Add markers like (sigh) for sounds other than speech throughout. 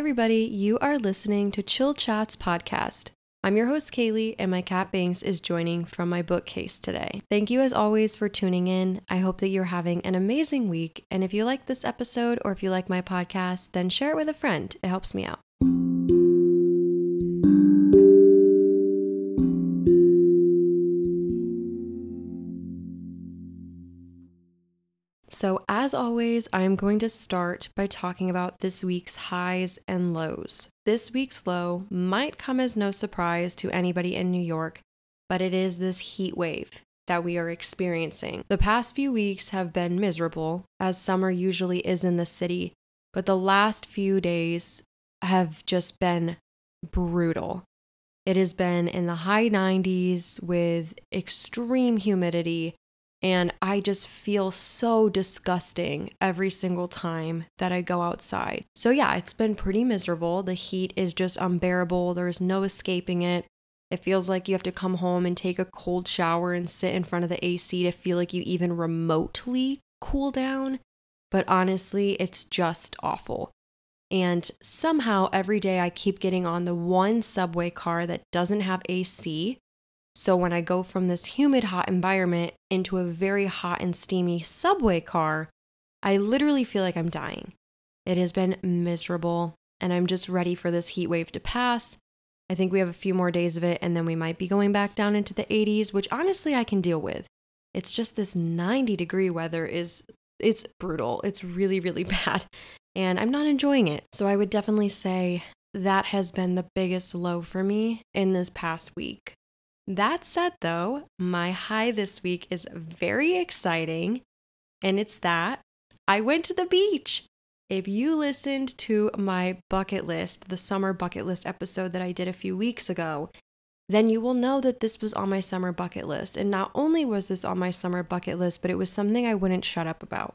everybody. You are listening to Chill Chats Podcast. I'm your host, Kaylee, and my cat Banks is joining from my bookcase today. Thank you, as always, for tuning in. I hope that you're having an amazing week. And if you like this episode or if you like my podcast, then share it with a friend. It helps me out. So, as always, I'm going to start by talking about this week's highs and lows. This week's low might come as no surprise to anybody in New York, but it is this heat wave that we are experiencing. The past few weeks have been miserable, as summer usually is in the city, but the last few days have just been brutal. It has been in the high 90s with extreme humidity and I just feel so disgusting every single time that I go outside. So, yeah, it's been pretty miserable. The heat is just unbearable. There's no escaping it. It feels like you have to come home and take a cold shower and sit in front of the AC to feel like you even remotely cool down. But honestly, it's just awful. And somehow every day I keep getting on the one subway car that doesn't have AC so when I go from this humid, hot environment into a very hot and steamy subway car, I literally feel like I'm dying. It has been miserable, and I'm just ready for this heat wave to pass. I think we have a few more days of it, and then we might be going back down into the 80s, which honestly I can deal with. It's just this 90 degree weather is it's brutal. It's really really (laughs) bad, and I'm not enjoying it. So I would definitely say that has been the biggest low for me in this past week. That said, though, my high this week is very exciting, and it's that I went to the beach. If you listened to my bucket list, the summer bucket list episode that I did a few weeks ago, then you will know that this was on my summer bucket list. And not only was this on my summer bucket list, but it was something I wouldn't shut up about.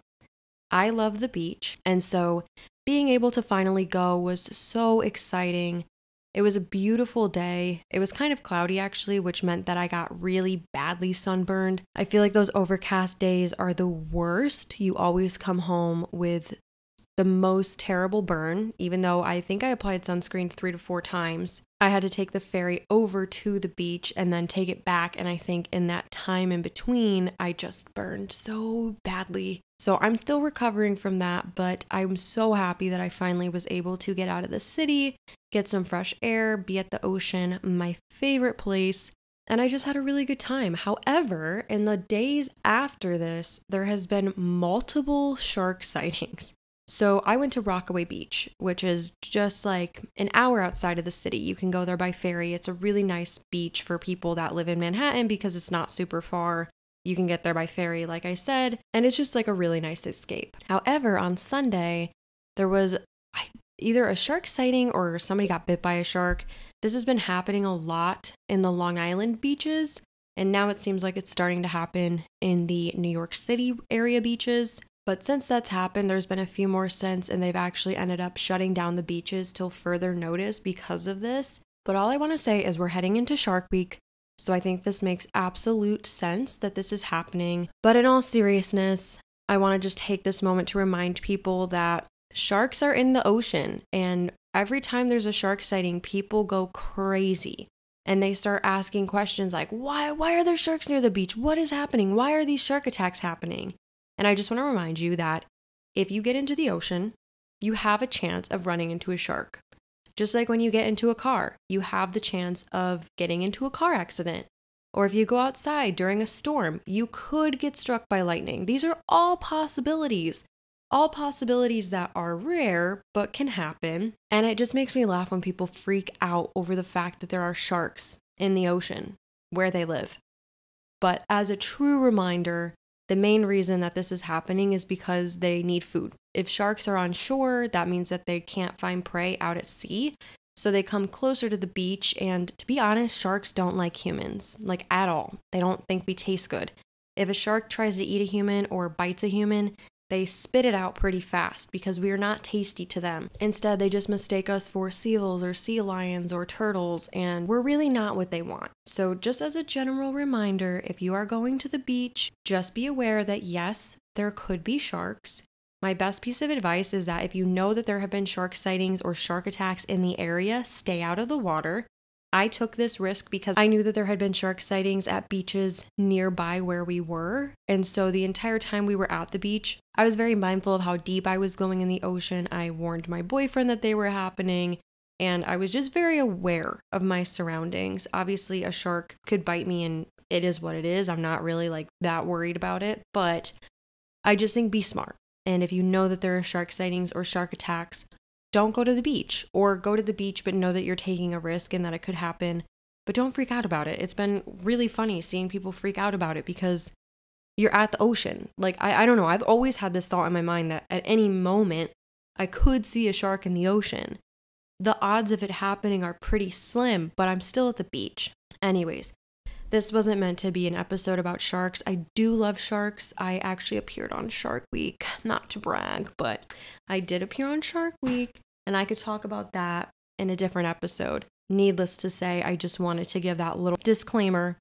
I love the beach. And so being able to finally go was so exciting. It was a beautiful day. It was kind of cloudy actually, which meant that I got really badly sunburned. I feel like those overcast days are the worst. You always come home with the most terrible burn, even though I think I applied sunscreen three to four times. I had to take the ferry over to the beach and then take it back. And I think in that time in between, I just burned so badly. So I'm still recovering from that, but I'm so happy that I finally was able to get out of the city, get some fresh air, be at the ocean, my favorite place. And I just had a really good time. However, in the days after this, there has been multiple shark (laughs) sightings. So I went to Rockaway Beach, which is just like an hour outside of the city. You can go there by ferry. It's a really nice beach for people that live in Manhattan because it's not super far. You can get there by ferry, like I said, and it's just like a really nice escape. However, on Sunday, there was either a shark sighting or somebody got bit by a shark. This has been happening a lot in the Long Island beaches, and now it seems like it's starting to happen in the New York City area beaches. But since that's happened, there's been a few more since, and they've actually ended up shutting down the beaches till further notice because of this. But all I want to say is we're heading into Shark Week, so I think this makes absolute sense that this is happening. But in all seriousness, I want to just take this moment to remind people that sharks are in the ocean, and every time there's a shark sighting, people go crazy and they start asking questions like why why are there sharks near the beach what is happening why are these shark attacks happening and I just want to remind you that if you get into the ocean, you have a chance of running into a shark. Just like when you get into a car, you have the chance of getting into a car accident. Or if you go outside during a storm, you could get struck by lightning. These are all possibilities. All possibilities that are rare but can happen. And it just makes me laugh when people freak out over the fact that there are sharks in the ocean where they live. But as a true reminder, the main reason that this is happening is because they need food. If sharks are on shore, that means that they can't find prey out at sea. So they come closer to the beach. And to be honest, sharks don't like humans, like at all. They don't think we taste good. If a shark tries to eat a human or bites a human, they spit it out pretty fast because we are not tasty to them. Instead, they just mistake us for seals or sea lions or turtles, and we're really not what they want. So, just as a general reminder, if you are going to the beach, just be aware that yes, there could be sharks. My best piece of advice is that if you know that there have been shark sightings or shark attacks in the area, stay out of the water. I took this risk because I knew that there had been shark sightings at beaches nearby where we were. And so the entire time we were at the beach, I was very mindful of how deep I was going in the ocean. I warned my boyfriend that they were happening. And I was just very aware of my surroundings. Obviously, a shark could bite me, and it is what it is. I'm not really like that worried about it. But I just think be smart. And if you know that there are shark sightings or shark attacks, don't go to the beach or go to the beach but know that you're taking a risk and that it could happen but don't freak out about it. It's been really funny seeing people freak out about it because you're at the ocean. Like I, I don't know. I've always had this thought in my mind that at any moment i could see a shark in the ocean. The odds of it happening are pretty slim but i'm still at the beach. Anyways this wasn't meant to be an episode about sharks. I do love sharks. I actually appeared on Shark Week, not to brag, but I did appear on Shark Week and I could talk about that in a different episode. Needless to say, I just wanted to give that little disclaimer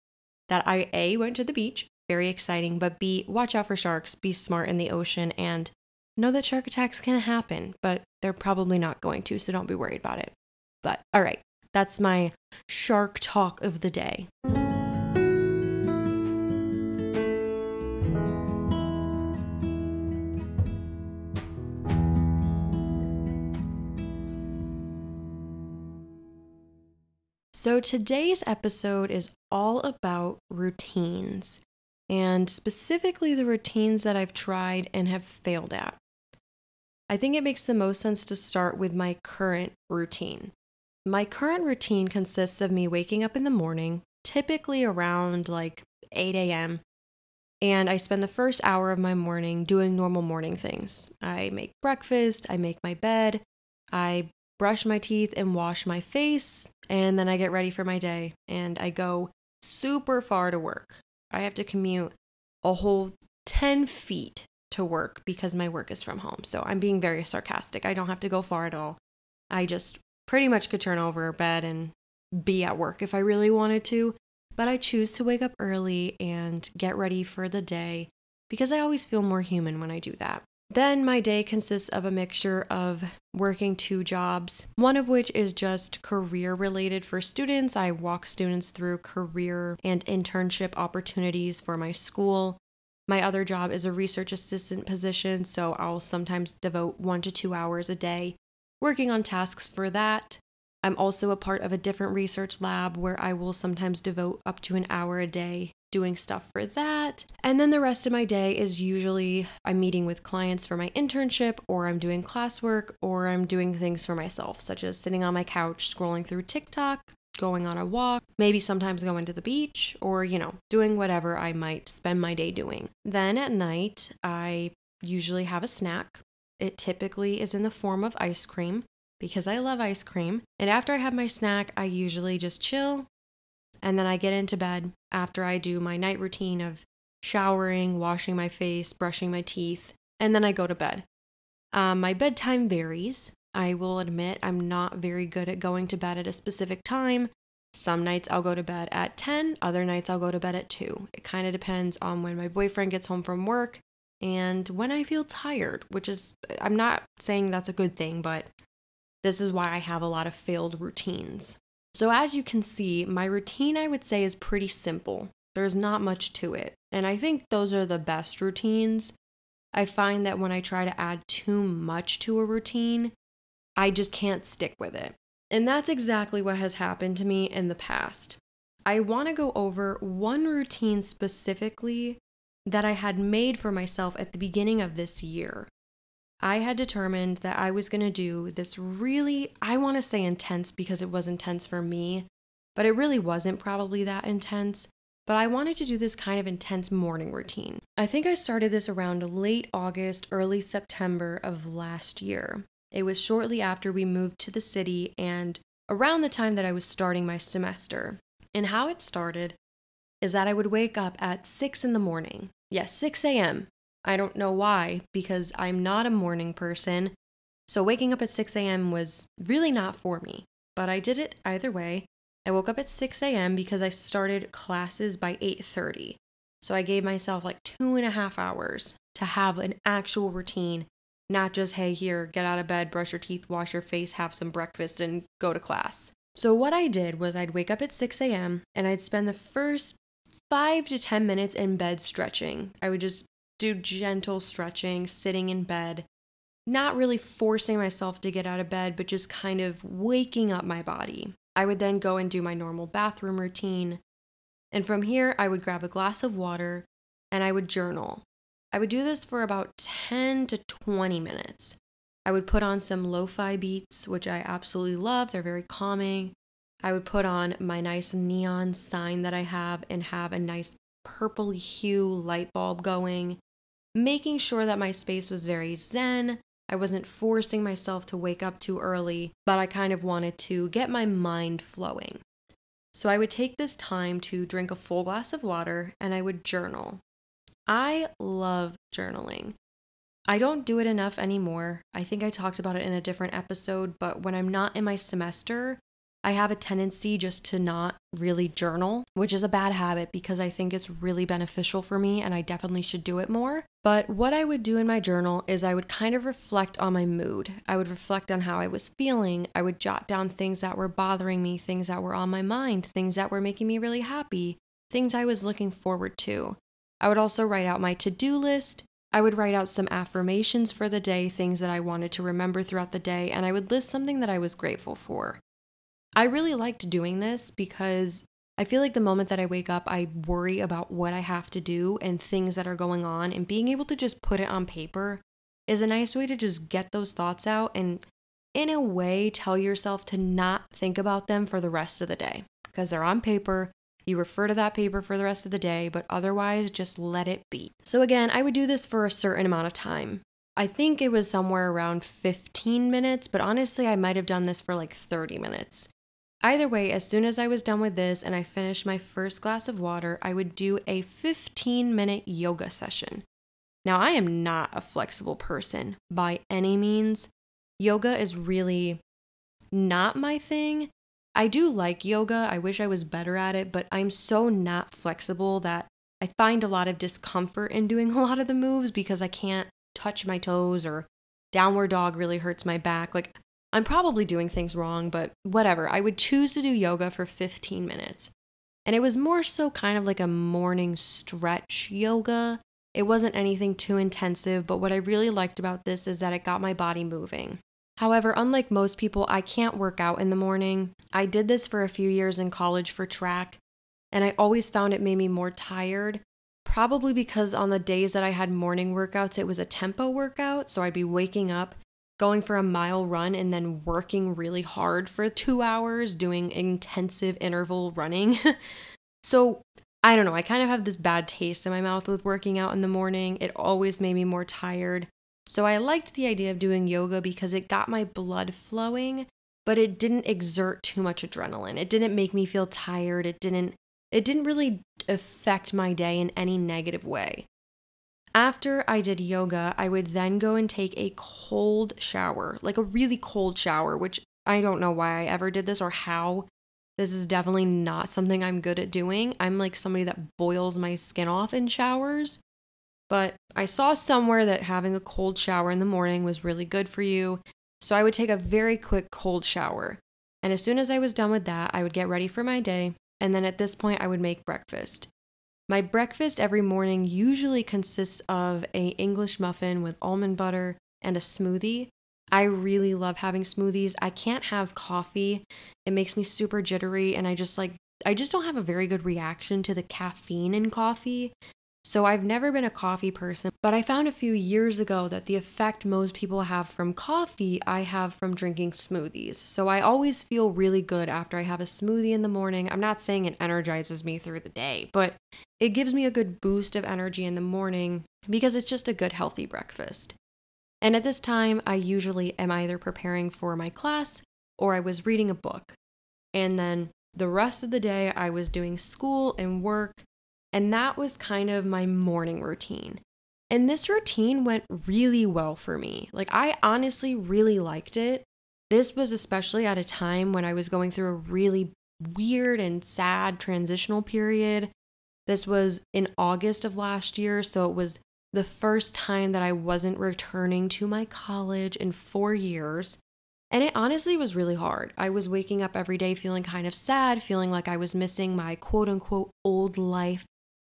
that I A went to the beach, very exciting, but B watch out for sharks, be smart in the ocean and know that shark attacks can happen, but they're probably not going to, so don't be worried about it. But all right, that's my shark talk of the day. So, today's episode is all about routines, and specifically the routines that I've tried and have failed at. I think it makes the most sense to start with my current routine. My current routine consists of me waking up in the morning, typically around like 8 a.m., and I spend the first hour of my morning doing normal morning things. I make breakfast, I make my bed, I brush my teeth and wash my face, and then I get ready for my day and I go super far to work. I have to commute a whole 10 feet to work because my work is from home. So I'm being very sarcastic. I don't have to go far at all. I just pretty much could turn over bed and be at work if I really wanted to. But I choose to wake up early and get ready for the day because I always feel more human when I do that. Then my day consists of a mixture of working two jobs, one of which is just career related for students. I walk students through career and internship opportunities for my school. My other job is a research assistant position, so I'll sometimes devote one to two hours a day working on tasks for that. I'm also a part of a different research lab where I will sometimes devote up to an hour a day doing stuff for that. And then the rest of my day is usually I'm meeting with clients for my internship, or I'm doing classwork, or I'm doing things for myself, such as sitting on my couch, scrolling through TikTok, going on a walk, maybe sometimes going to the beach, or, you know, doing whatever I might spend my day doing. Then at night, I usually have a snack. It typically is in the form of ice cream because I love ice cream. And after I have my snack, I usually just chill, and then I get into bed after I do my night routine of showering, washing my face, brushing my teeth, and then I go to bed. Um, my bedtime varies. I will admit I'm not very good at going to bed at a specific time. Some nights I'll go to bed at 10, other nights I'll go to bed at 2. It kind of depends on when my boyfriend gets home from work and when I feel tired, which is, I'm not saying that's a good thing, but this is why I have a lot of failed routines. So, as you can see, my routine I would say is pretty simple. There's not much to it. And I think those are the best routines. I find that when I try to add too much to a routine, I just can't stick with it. And that's exactly what has happened to me in the past. I want to go over one routine specifically that I had made for myself at the beginning of this year. I had determined that I was going to do this really, I want to say intense because it was intense for me, but it really wasn't probably that intense. But I wanted to do this kind of intense morning routine. I think I started this around late August, early September of last year. It was shortly after we moved to the city and around the time that I was starting my semester. And how it started is that I would wake up at 6 in the morning. Yes, 6 a.m. I don't know why, because I'm not a morning person. So waking up at 6 a.m. was really not for me, but I did it either way. I woke up at 6 a.m. because I started classes by 8:30. So I gave myself like two and a half hours to have an actual routine not just, hey, here, get out of bed, brush your teeth, wash your face, have some breakfast, and go to class. So, what I did was I'd wake up at 6 a.m. and I'd spend the first five to 10 minutes in bed stretching. I would just do gentle stretching, sitting in bed, not really forcing myself to get out of bed, but just kind of waking up my body. I would then go and do my normal bathroom routine. And from here, I would grab a glass of water and I would journal. I would do this for about 10 to 20 minutes. I would put on some lo fi beats, which I absolutely love. They're very calming. I would put on my nice neon sign that I have and have a nice purple hue light bulb going, making sure that my space was very zen. I wasn't forcing myself to wake up too early, but I kind of wanted to get my mind flowing. So I would take this time to drink a full glass of water and I would journal. I love journaling. I don't do it enough anymore. I think I talked about it in a different episode, but when I'm not in my semester, I have a tendency just to not really journal, which is a bad habit because I think it's really beneficial for me and I definitely should do it more. But what I would do in my journal is I would kind of reflect on my mood. I would reflect on how I was feeling. I would jot down things that were bothering me, things that were on my mind, things that were making me really happy, things I was looking forward to. I would also write out my to do list. I would write out some affirmations for the day, things that I wanted to remember throughout the day, and I would list something that I was grateful for. I really liked doing this because I feel like the moment that I wake up, I worry about what I have to do and things that are going on, and being able to just put it on paper is a nice way to just get those thoughts out and, in a way, tell yourself to not think about them for the rest of the day because they're on paper. You refer to that paper for the rest of the day, but otherwise, just let it be. So, again, I would do this for a certain amount of time. I think it was somewhere around 15 minutes, but honestly, I might have done this for like 30 minutes. Either way, as soon as I was done with this and I finished my first glass of water, I would do a 15 minute yoga session. Now, I am not a flexible person by any means. Yoga is really not my thing. I do like yoga. I wish I was better at it, but I'm so not flexible that I find a lot of discomfort in doing a lot of the moves because I can't touch my toes or downward dog really hurts my back. Like, I'm probably doing things wrong, but whatever. I would choose to do yoga for 15 minutes. And it was more so kind of like a morning stretch yoga. It wasn't anything too intensive, but what I really liked about this is that it got my body moving. However, unlike most people, I can't work out in the morning. I did this for a few years in college for track, and I always found it made me more tired. Probably because on the days that I had morning workouts, it was a tempo workout. So I'd be waking up going for a mile run and then working really hard for two hours doing intensive interval running. (laughs) so I don't know, I kind of have this bad taste in my mouth with working out in the morning. It always made me more tired. So I liked the idea of doing yoga because it got my blood flowing, but it didn't exert too much adrenaline. It didn't make me feel tired. It didn't it didn't really affect my day in any negative way. After I did yoga, I would then go and take a cold shower, like a really cold shower, which I don't know why I ever did this or how. This is definitely not something I'm good at doing. I'm like somebody that boils my skin off in showers. But I saw somewhere that having a cold shower in the morning was really good for you. So I would take a very quick cold shower. And as soon as I was done with that, I would get ready for my day. And then at this point, I would make breakfast. My breakfast every morning usually consists of a English muffin with almond butter and a smoothie. I really love having smoothies. I can't have coffee. It makes me super jittery and I just like I just don't have a very good reaction to the caffeine in coffee. So I've never been a coffee person, but I found a few years ago that the effect most people have from coffee, I have from drinking smoothies. So I always feel really good after I have a smoothie in the morning. I'm not saying it energizes me through the day, but it gives me a good boost of energy in the morning because it's just a good healthy breakfast. And at this time, I usually am either preparing for my class or I was reading a book. And then the rest of the day, I was doing school and work and that was kind of my morning routine. And this routine went really well for me. Like, I honestly really liked it. This was especially at a time when I was going through a really weird and sad transitional period. This was in August of last year, so it was the first time that I wasn't returning to my college in four years. And it honestly was really hard. I was waking up every day feeling kind of sad, feeling like I was missing my quote unquote old life.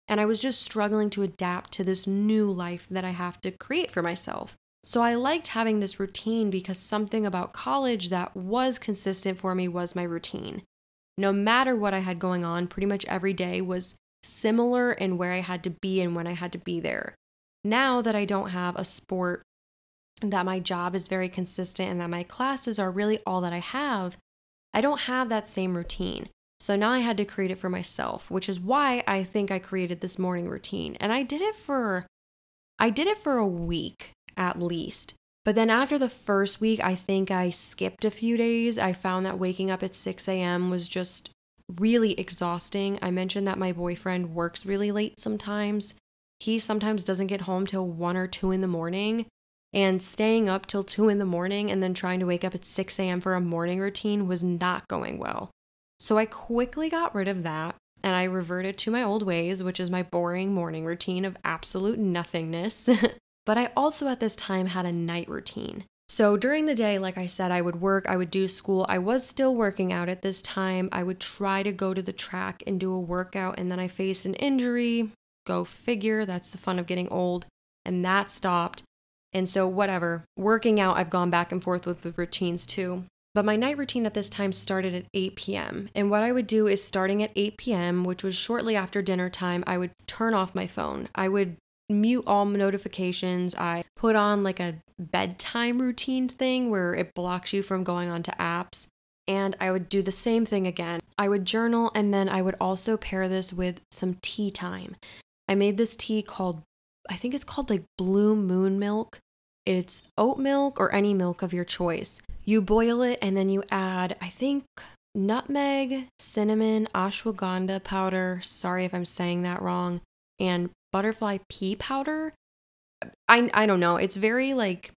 And I was just struggling to adapt to this new life that I have to create for myself. So I liked having this routine because something about college that was consistent for me was my routine. No matter what I had going on, pretty much every day was similar in where I had to be and when I had to be there. Now that I don't have a sport, that my job is very consistent and that my classes are really all that I have, I don't have that same routine. So now I had to create it for myself, which is why I think I created this morning routine. And I did it for I did it for a week at least. But then after the first week, I think I skipped a few days. I found that waking up at 6 a.m. was just really exhausting. I mentioned that my boyfriend works really late sometimes. He sometimes doesn't get home till 1 or 2 in the morning. And staying up till 2 in the morning and then trying to wake up at 6 a.m. for a morning routine was not going well. So I quickly got rid of that and I reverted to my old ways, which is my boring morning routine of absolute nothingness. (laughs) but I also at this time had a night routine. So during the day, like I said, I would work, I would do school. I was still working out at this time. I would try to go to the track and do a workout, and then I faced an injury. Go figure, that's the fun of getting old. And that stopped. And so, whatever, working out, I've gone back and forth with the routines too. But my night routine at this time started at 8 p.m. And what I would do is starting at 8 p.m., which was shortly after dinner time, I would turn off my phone. I would mute all notifications. I put on like a bedtime routine thing where it blocks you from going onto apps. And I would do the same thing again. I would journal and then I would also pair this with some tea time. I made this tea called, I think it's called like Blue Moon Milk. It's oat milk or any milk of your choice. You boil it and then you add, I think, nutmeg, cinnamon, ashwagandha powder. Sorry if I'm saying that wrong. And butterfly pea powder. I I don't know. It's very like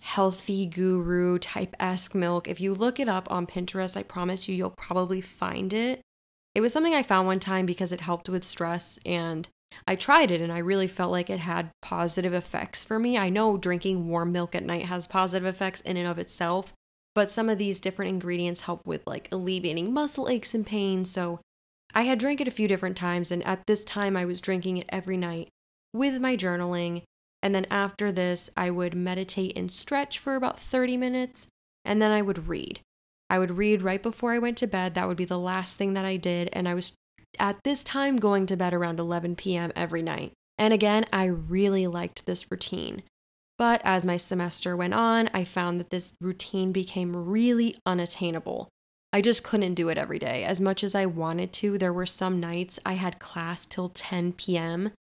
healthy guru type esque milk. If you look it up on Pinterest, I promise you you'll probably find it. It was something I found one time because it helped with stress and I tried it and I really felt like it had positive effects for me. I know drinking warm milk at night has positive effects in and of itself, but some of these different ingredients help with like alleviating muscle aches and pain. So I had drank it a few different times, and at this time, I was drinking it every night with my journaling. And then after this, I would meditate and stretch for about 30 minutes, and then I would read. I would read right before I went to bed. That would be the last thing that I did. And I was at this time going to bed around 11 p.m. every night. And again, I really liked this routine. But as my semester went on, I found that this routine became really unattainable. I just couldn't do it every day. As much as I wanted to, there were some nights I had class till 10 p.m.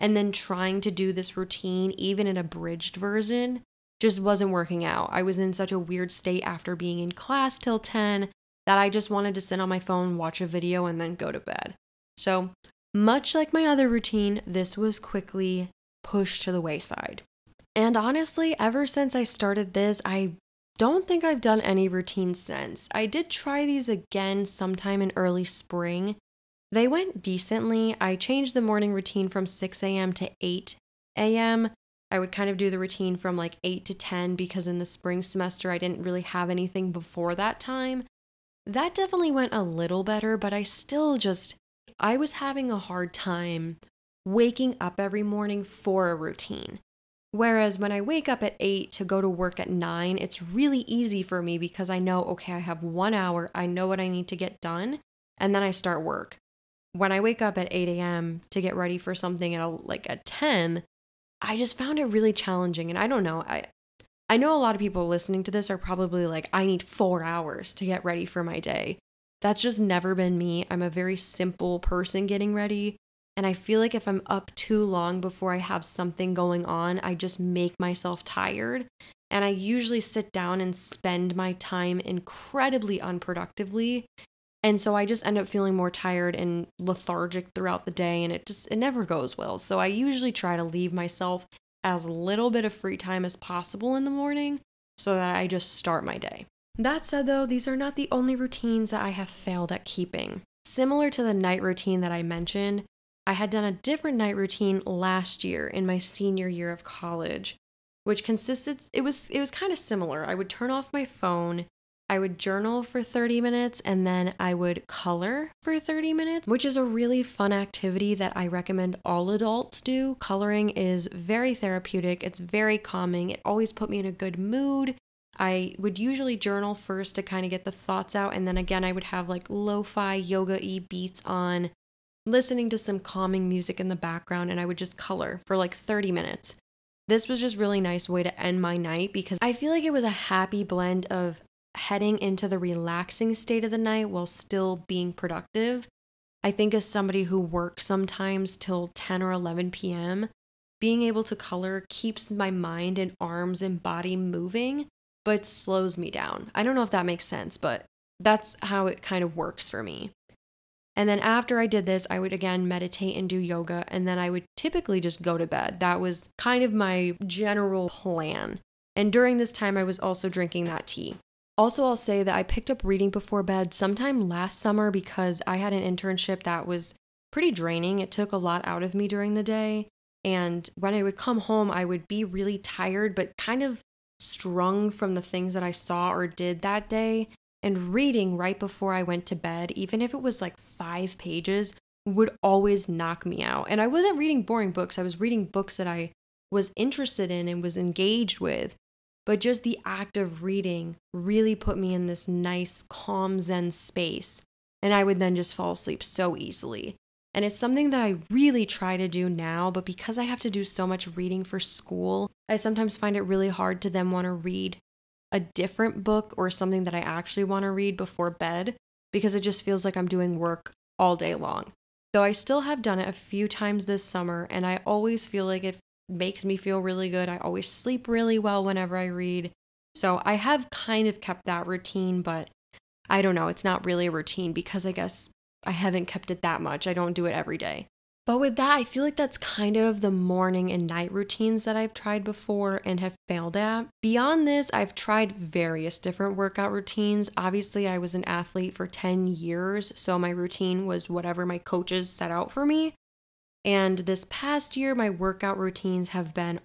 And then trying to do this routine, even in a bridged version, just wasn't working out. I was in such a weird state after being in class till 10 that I just wanted to sit on my phone, watch a video, and then go to bed. So, much like my other routine, this was quickly pushed to the wayside. And honestly, ever since I started this, I don't think I've done any routine since. I did try these again sometime in early spring. They went decently. I changed the morning routine from 6 a.m. to 8 a.m. I would kind of do the routine from like 8 to 10 because in the spring semester I didn't really have anything before that time. That definitely went a little better, but I still just, I was having a hard time waking up every morning for a routine. Whereas when I wake up at 8 to go to work at 9, it's really easy for me because I know, okay, I have one hour, I know what I need to get done, and then I start work. When I wake up at 8 a.m. to get ready for something at a, like at 10, I just found it really challenging. And I don't know, I, I know a lot of people listening to this are probably like, I need four hours to get ready for my day. That's just never been me. I'm a very simple person getting ready. And I feel like if I'm up too long before I have something going on, I just make myself tired. And I usually sit down and spend my time incredibly unproductively. And so I just end up feeling more tired and lethargic throughout the day and it just it never goes well. So I usually try to leave myself as little bit of free time as possible in the morning so that I just start my day. That said though, these are not the only routines that I have failed at keeping. Similar to the night routine that I mentioned, I had done a different night routine last year in my senior year of college, which consisted it was it was kind of similar. I would turn off my phone, I would journal for 30 minutes and then I would color for 30 minutes, which is a really fun activity that I recommend all adults do. Coloring is very therapeutic, it's very calming. It always put me in a good mood. I would usually journal first to kind of get the thoughts out and then again I would have like lo-fi yoga-y beats on listening to some calming music in the background, and I would just color for like 30 minutes. This was just really nice way to end my night because I feel like it was a happy blend of heading into the relaxing state of the night while still being productive. I think as somebody who works sometimes till 10 or 11 p.m., being able to color keeps my mind and arms and body moving, but slows me down. I don't know if that makes sense, but that's how it kind of works for me. And then after I did this, I would again meditate and do yoga, and then I would typically just go to bed. That was kind of my general plan. And during this time, I was also drinking that tea. Also, I'll say that I picked up reading before bed sometime last summer because I had an internship that was pretty draining. It took a lot out of me during the day. And when I would come home, I would be really tired, but kind of strung from the things that I saw or did that day. And reading right before I went to bed, even if it was like five pages, would always knock me out. And I wasn't reading boring books, I was reading books that I was interested in and was engaged with. But just the act of reading really put me in this nice, calm Zen space. And I would then just fall asleep so easily. And it's something that I really try to do now, but because I have to do so much reading for school, I sometimes find it really hard to then want to read a different book or something that I actually want to read before bed because it just feels like I'm doing work all day long. Though I still have done it a few times this summer, and I always feel like it makes me feel really good. I always sleep really well whenever I read. So I have kind of kept that routine, but I don't know. It's not really a routine because I guess I haven't kept it that much. I don't do it every day. But with that, I feel like that's kind of the morning and night routines that I've tried before and have failed at. Beyond this, I've tried various different workout routines. Obviously, I was an athlete for 10 years, so my routine was whatever my coaches set out for me. And this past year, my workout routines have been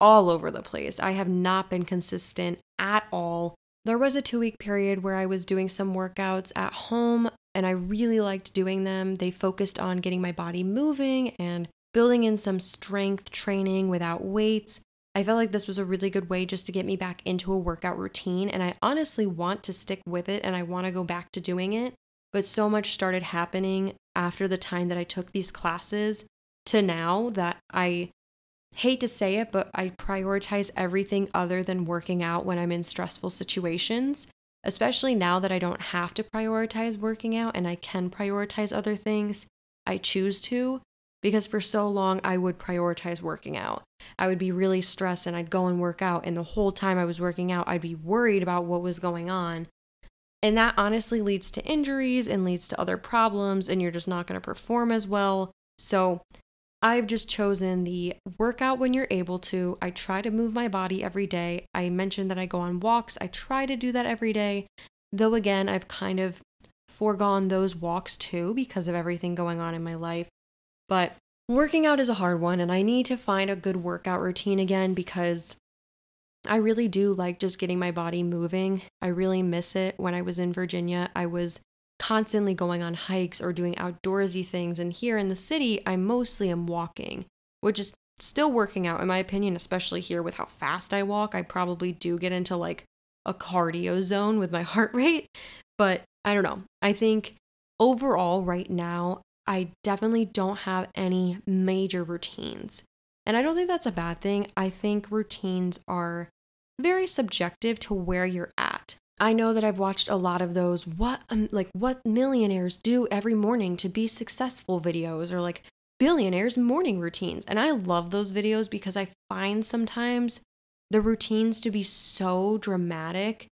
all over the place. I have not been consistent at all. There was a two week period where I was doing some workouts at home and I really liked doing them. They focused on getting my body moving and building in some strength training without weights. I felt like this was a really good way just to get me back into a workout routine, and I honestly want to stick with it and I want to go back to doing it. But so much started happening after the time that I took these classes to now that I hate to say it, but I prioritize everything other than working out when I'm in stressful situations especially now that I don't have to prioritize working out and I can prioritize other things. I choose to because for so long I would prioritize working out. I would be really stressed and I'd go and work out, and the whole time I was working out, I'd be worried about what was going on. And that honestly leads to injuries and leads to other problems, and you're just not going to perform as well. So, I've just chosen the workout when you're able to. I try to move my body every day. I mentioned that I go on walks. I try to do that every day. Though, again, I've kind of foregone those walks too because of everything going on in my life. But working out is a hard one, and I need to find a good workout routine again because I really do like just getting my body moving. I really miss it. When I was in Virginia, I was constantly going on hikes or doing outdoorsy things. And here in the city, I mostly am walking, which is still working out, in my opinion, especially here with how fast I walk. I probably do get into like a cardio zone with my (laughs) heart rate. But I don't know. I think overall, right now, I definitely don't have any major routines. And I don't think that's a bad thing. I think routines are very subjective to where you're at. I know that I've watched a lot of those what um, like what millionaires do every morning to be successful videos or like billionaires morning routines. And I love those videos because I find sometimes the routines to be so dramatic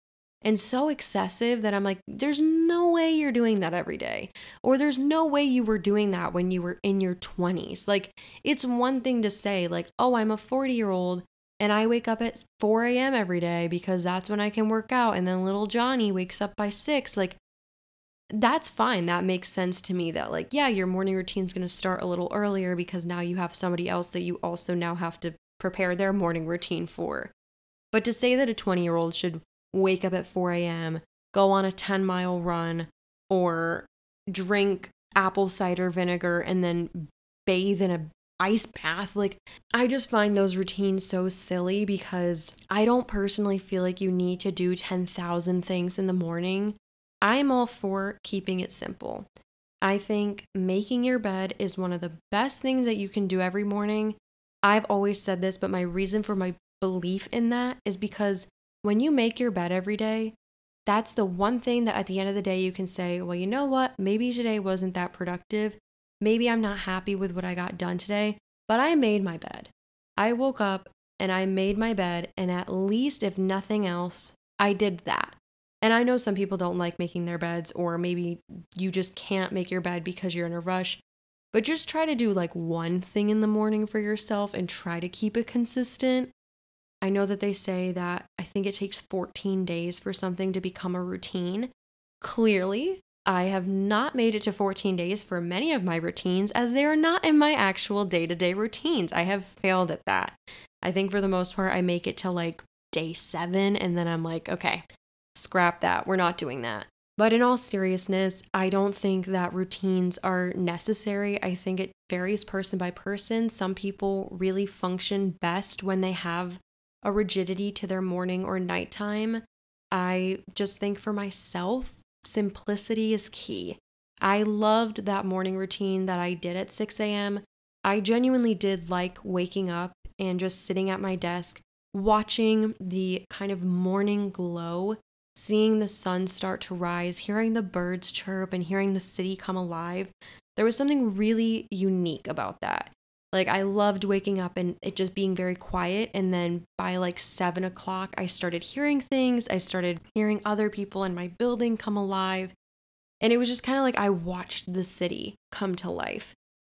and so excessive that I'm like there's no way you're doing that every day or there's no way you were doing that when you were in your 20s. Like it's one thing to say like, "Oh, I'm a 40-year-old and I wake up at 4 a.m. every day because that's when I can work out. And then little Johnny wakes up by 6. Like, that's fine. That makes sense to me that, like, yeah, your morning routine's going to start a little earlier because now you have somebody else that you also now have to prepare their morning routine for. But to say that a 20 year old should wake up at 4 a.m., go on a 10 mile run, or drink apple cider vinegar and then bathe in a ice bath. Like, I just find those routines so silly because I don't personally feel like you need to do 10,000 things in the morning. I'm all for keeping it simple. I think making your bed is one of the best things that you can do every morning. I've always said this, but my reason for my belief in that is because when you make your bed every day, that's the one thing that at the end of the day you can say, well, you know what? Maybe today wasn't that productive. Maybe I'm not happy with what I got done today, but I made my bed. I woke up and I made my bed, and at least, if nothing else, I did that. And I know some people don't like making their beds, or maybe you just can't make your bed because you're in a rush. But just try to do like one thing in the morning for yourself and try to keep it consistent. I know that they say that I think it takes 14 days for something to become a routine. Clearly, I have not made it to 14 days for many of my routines as they are not in my actual day to day routines. I have failed at that. I think for the most part, I make it to like day seven and then I'm like, okay, scrap that. We're not doing that. But in all seriousness, I don't think that routines are necessary. I think it varies person by person. Some people really function best when they have a rigidity to their morning or nighttime. I just think for myself, simplicity is key. I loved that morning routine that I did at 6 a.m. I genuinely did like waking up and just sitting at my desk, watching the kind of morning glow, seeing the sun start to rise, hearing the birds chirp, and hearing the city come alive. There was something really unique about that. Like I loved waking up and it just being very quiet. And then by like seven o'clock, I started hearing things. I started hearing other people in my building come alive. And it was just kind of like I watched the city come to life.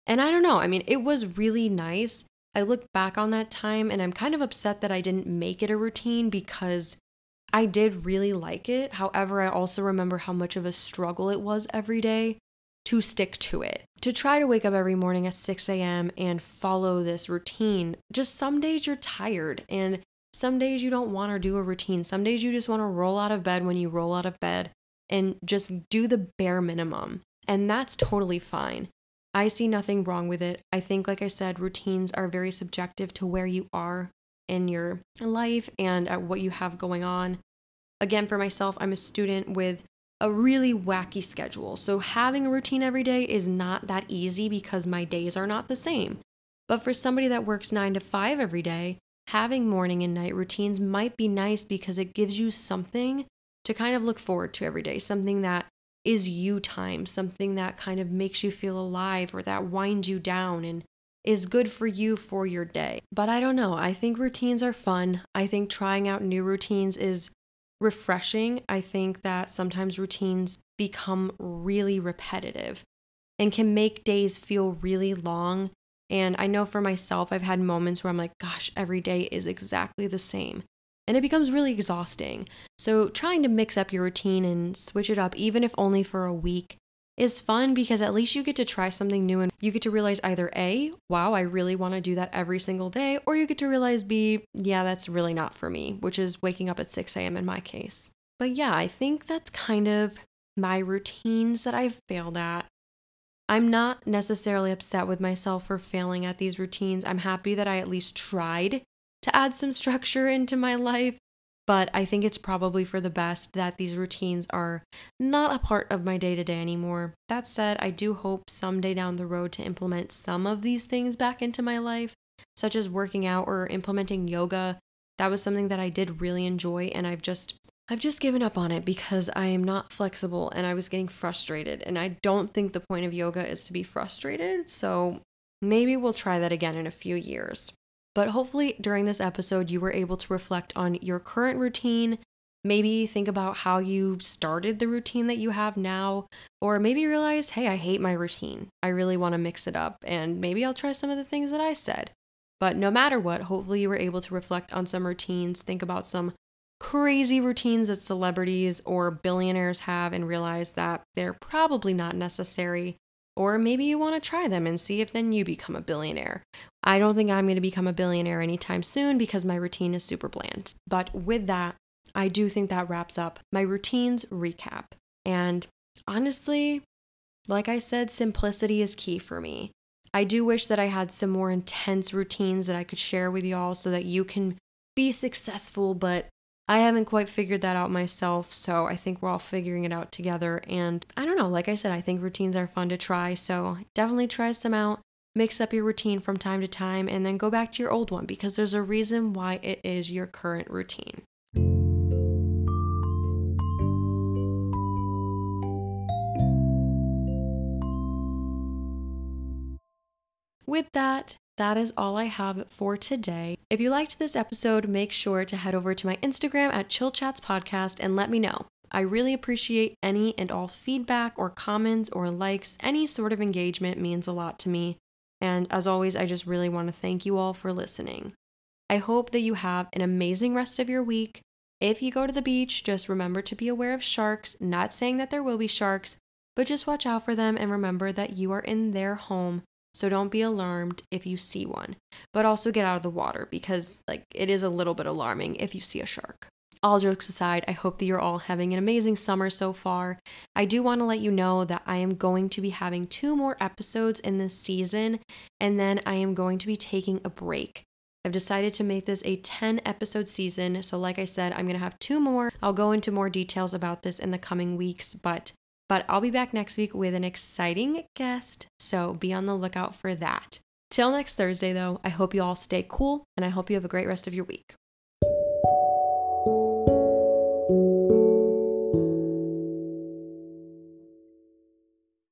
And I don't know, I mean, it was really nice. I look back on that time and I'm kind of upset that I didn't make it a routine because I did really like it. However, I also remember how much of a struggle it was every day to stick to it, to try to wake up every morning at 6 a.m. and follow this routine. Just some days you're tired, and some days you don't want to do a routine. Some days you just want to roll out of bed when you roll out of bed and just do the bare minimum. And that's totally fine. I see nothing wrong with it. I think, like I said, routines are very subjective to where you are in your life and at what you have going on. Again, for myself, I'm a student with a really wacky schedule. So having a routine every day is not that easy because my days are not the same. But for somebody that works 9 to 5 every day, having morning and night routines might be nice because it gives you something to kind of look forward to every day, something that is you time, something that kind of makes you feel alive or that winds you down and is good for you for your day. But I don't know. I think routines are fun. I think trying out new routines is refreshing. I think that sometimes routines become really repetitive and can make days feel really long. And I know for myself, I've had moments where I'm like, gosh, every day is exactly the same. And it becomes really exhausting. So, trying to mix up your routine and switch it up, even if only for a week, is fun because at least you get to try something new and you get to realize either A, wow, I really want to do that every single day, or you get to realize B, yeah, that's really not for me, which is waking up at 6 a.m. in my case. But yeah, I think that's kind of my routines that I've failed at. I'm not necessarily upset with myself for failing at these routines. I'm happy that I at least tried to add some structure (laughs) into my life but I think it's probably for the best that these routines are not a part of my day to day anymore. That said, I do hope someday down the road to implement some of these things back into my life, such as working out or implementing yoga. That was something that I did really enjoy, and I've just I've just given up on it because I am not flexible and I was getting frustrated. And I don't think the point of yoga is to be frustrated. So maybe we'll try that again in a few years. But hopefully, during this episode, you were able to reflect on your current routine. Maybe think about how you started the routine that you have now, or maybe realize, hey, I hate my routine. I really want to mix it up, and maybe I'll try some of the things that I said. But no matter what, hopefully, you were able to reflect on some routines, think about some crazy routines that celebrities or billionaires have and realize that they're probably not necessary. Or maybe you want to try them and see if then you become a billionaire. I don't think I'm going to become a billionaire anytime soon because my routine is super bland. But with that, I do think that wraps up my routines recap. And honestly, like I said, simplicity is key for me. I do wish that I had some more intense routines that I could share with y'all so that you can be successful, but I haven't quite figured that out myself, so I think we're all figuring it out together. And I don't know, like I said, I think routines are fun to try, so definitely try some out. Mix up your routine from time to time and then go back to your old one because there's a reason why it is your current routine. With that, that is all I have for today. If you liked this episode, make sure to head over to my Instagram at Chill Chats Podcast and let me know. I really appreciate any and all feedback or comments or likes. Any sort of engagement means a lot to me. And as always, I just really want to thank you all for listening. I hope that you have an amazing rest of your week. If you go to the beach, just remember to be aware of sharks. Not saying that there will be sharks, but just watch out for them and remember that you are in their home so don't be alarmed if you see one, but also get out of the water because like it is a little bit alarming if you see a shark. All jokes aside, I hope that you're all having an amazing summer so far. I do want to let you know that I am going to be having two more episodes in this season, and then I am going to be taking a break. I've decided to make this a 10 episode season. So, like I said, I'm going to have two more. I'll go into more details about this in the coming weeks, but but I'll be back next week with an exciting guest, so be on the lookout for that. Till next Thursday, though, I hope you all stay cool and I hope you have a great rest of your week.